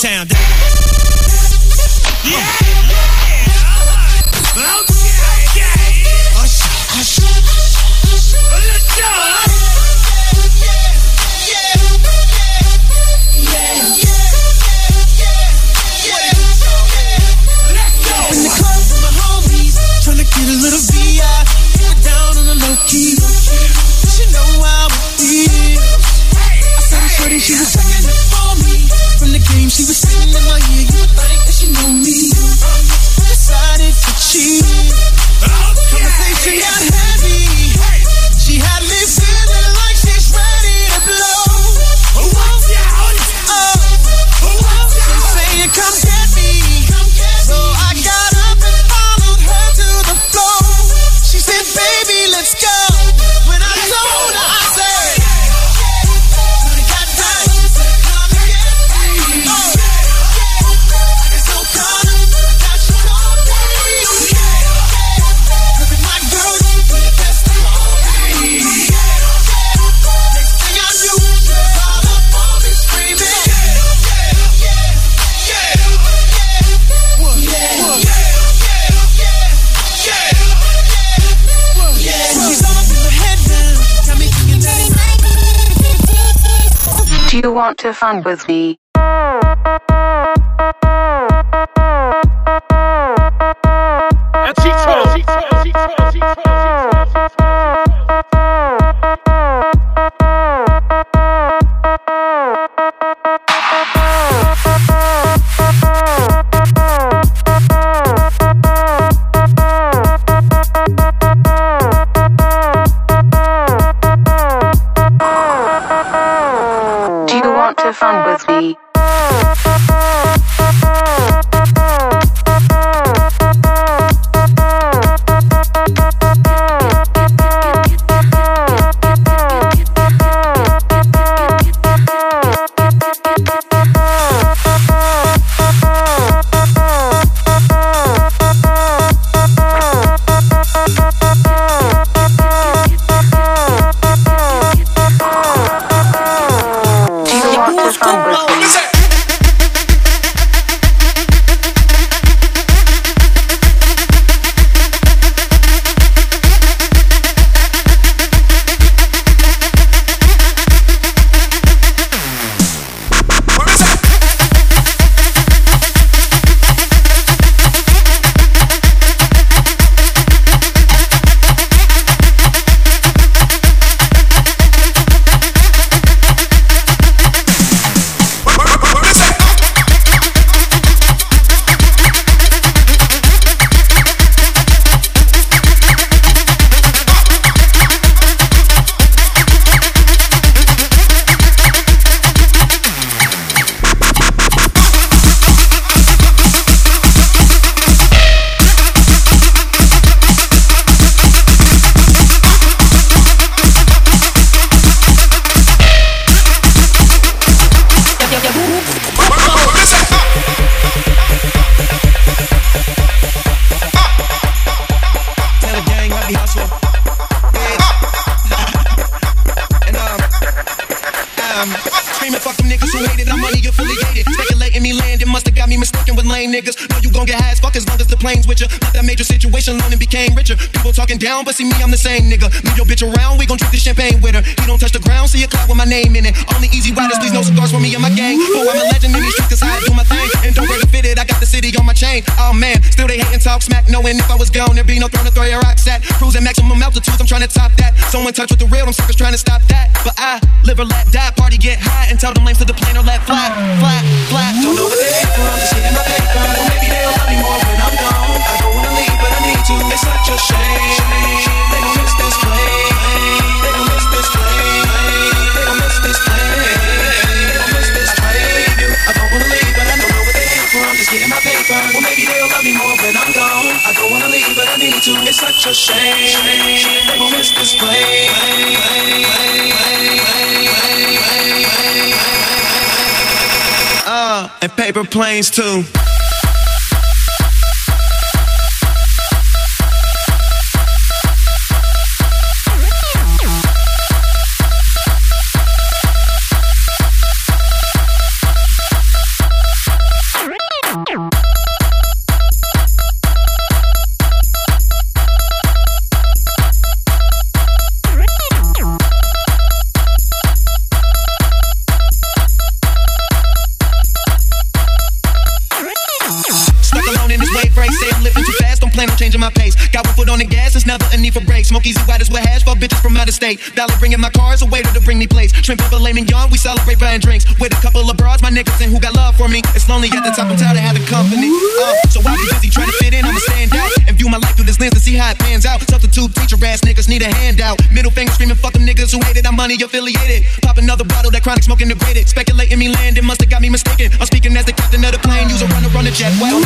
town. To fun with me. niggas down, but see me, I'm the same nigga. Leave your bitch around, we gon' drink the champagne with her. He don't touch the ground, see a cloud with my name in it. Only easy riders, please no cigars for me and my gang. Oh, I'm a legend in these streets, cause I do my thing. And don't get fitted, I got the city on my chain. Oh man, still they hatin' talk smack, knowing if I was gone, there'd be no throne to throw your rocks at. Cruising maximum altitudes, I'm trying to top that. So in touch with the real, them suckers trying to stop that. But I live or let die, party get high, and tell them lames to the plane or let fly, fly, fly. Don't know what they hate for, I'm just hitting my paper. Maybe they'll love me more when I'm gone. I don't wanna leave, but I need to. It's such a shame. They gon' miss this play. They gon' miss this play. They gon' miss this play. They gon' miss this play. I don't wanna leave, but I don't know what they here for. I'm just getting my paper. Well, maybe they'll love me more when I'm gone. I don't wanna leave, but I need to. It's such a shame. They gon' miss this play. Uh, and paper planes too. Changing my pace. Got one foot on the gas, it's never a need for brakes. Smoke easy white as what hash, fuck bitches from out of state. Dollar bringing my cars, a waiter to bring me plates. Shrimp up a layman young, we celebrate buying drinks. With a couple of broads, my niggas and who got love for me. It's lonely at the top, I'm tired of having company. Uh, so I'll be busy trying to fit in, I'ma stand out. And view my life through this lens to see how it pans out. Substitute teacher ass niggas need a handout. Middle finger screaming, fuck them niggas who hated, I'm money affiliated. Pop another bottle, that chronic smoking the degraded. Speculating me landing, must have got me mistaken. I'm speaking as the captain of the plane, use a runner on the jet. Well,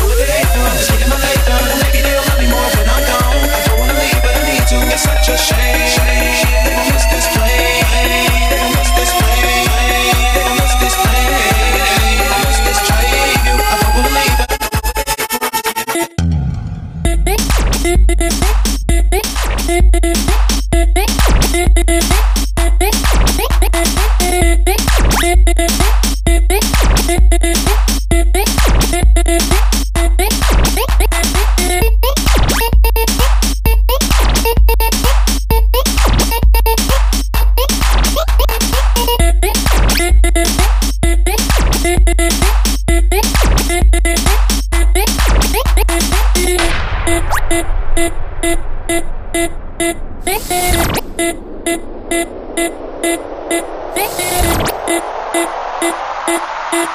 Thank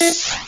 you.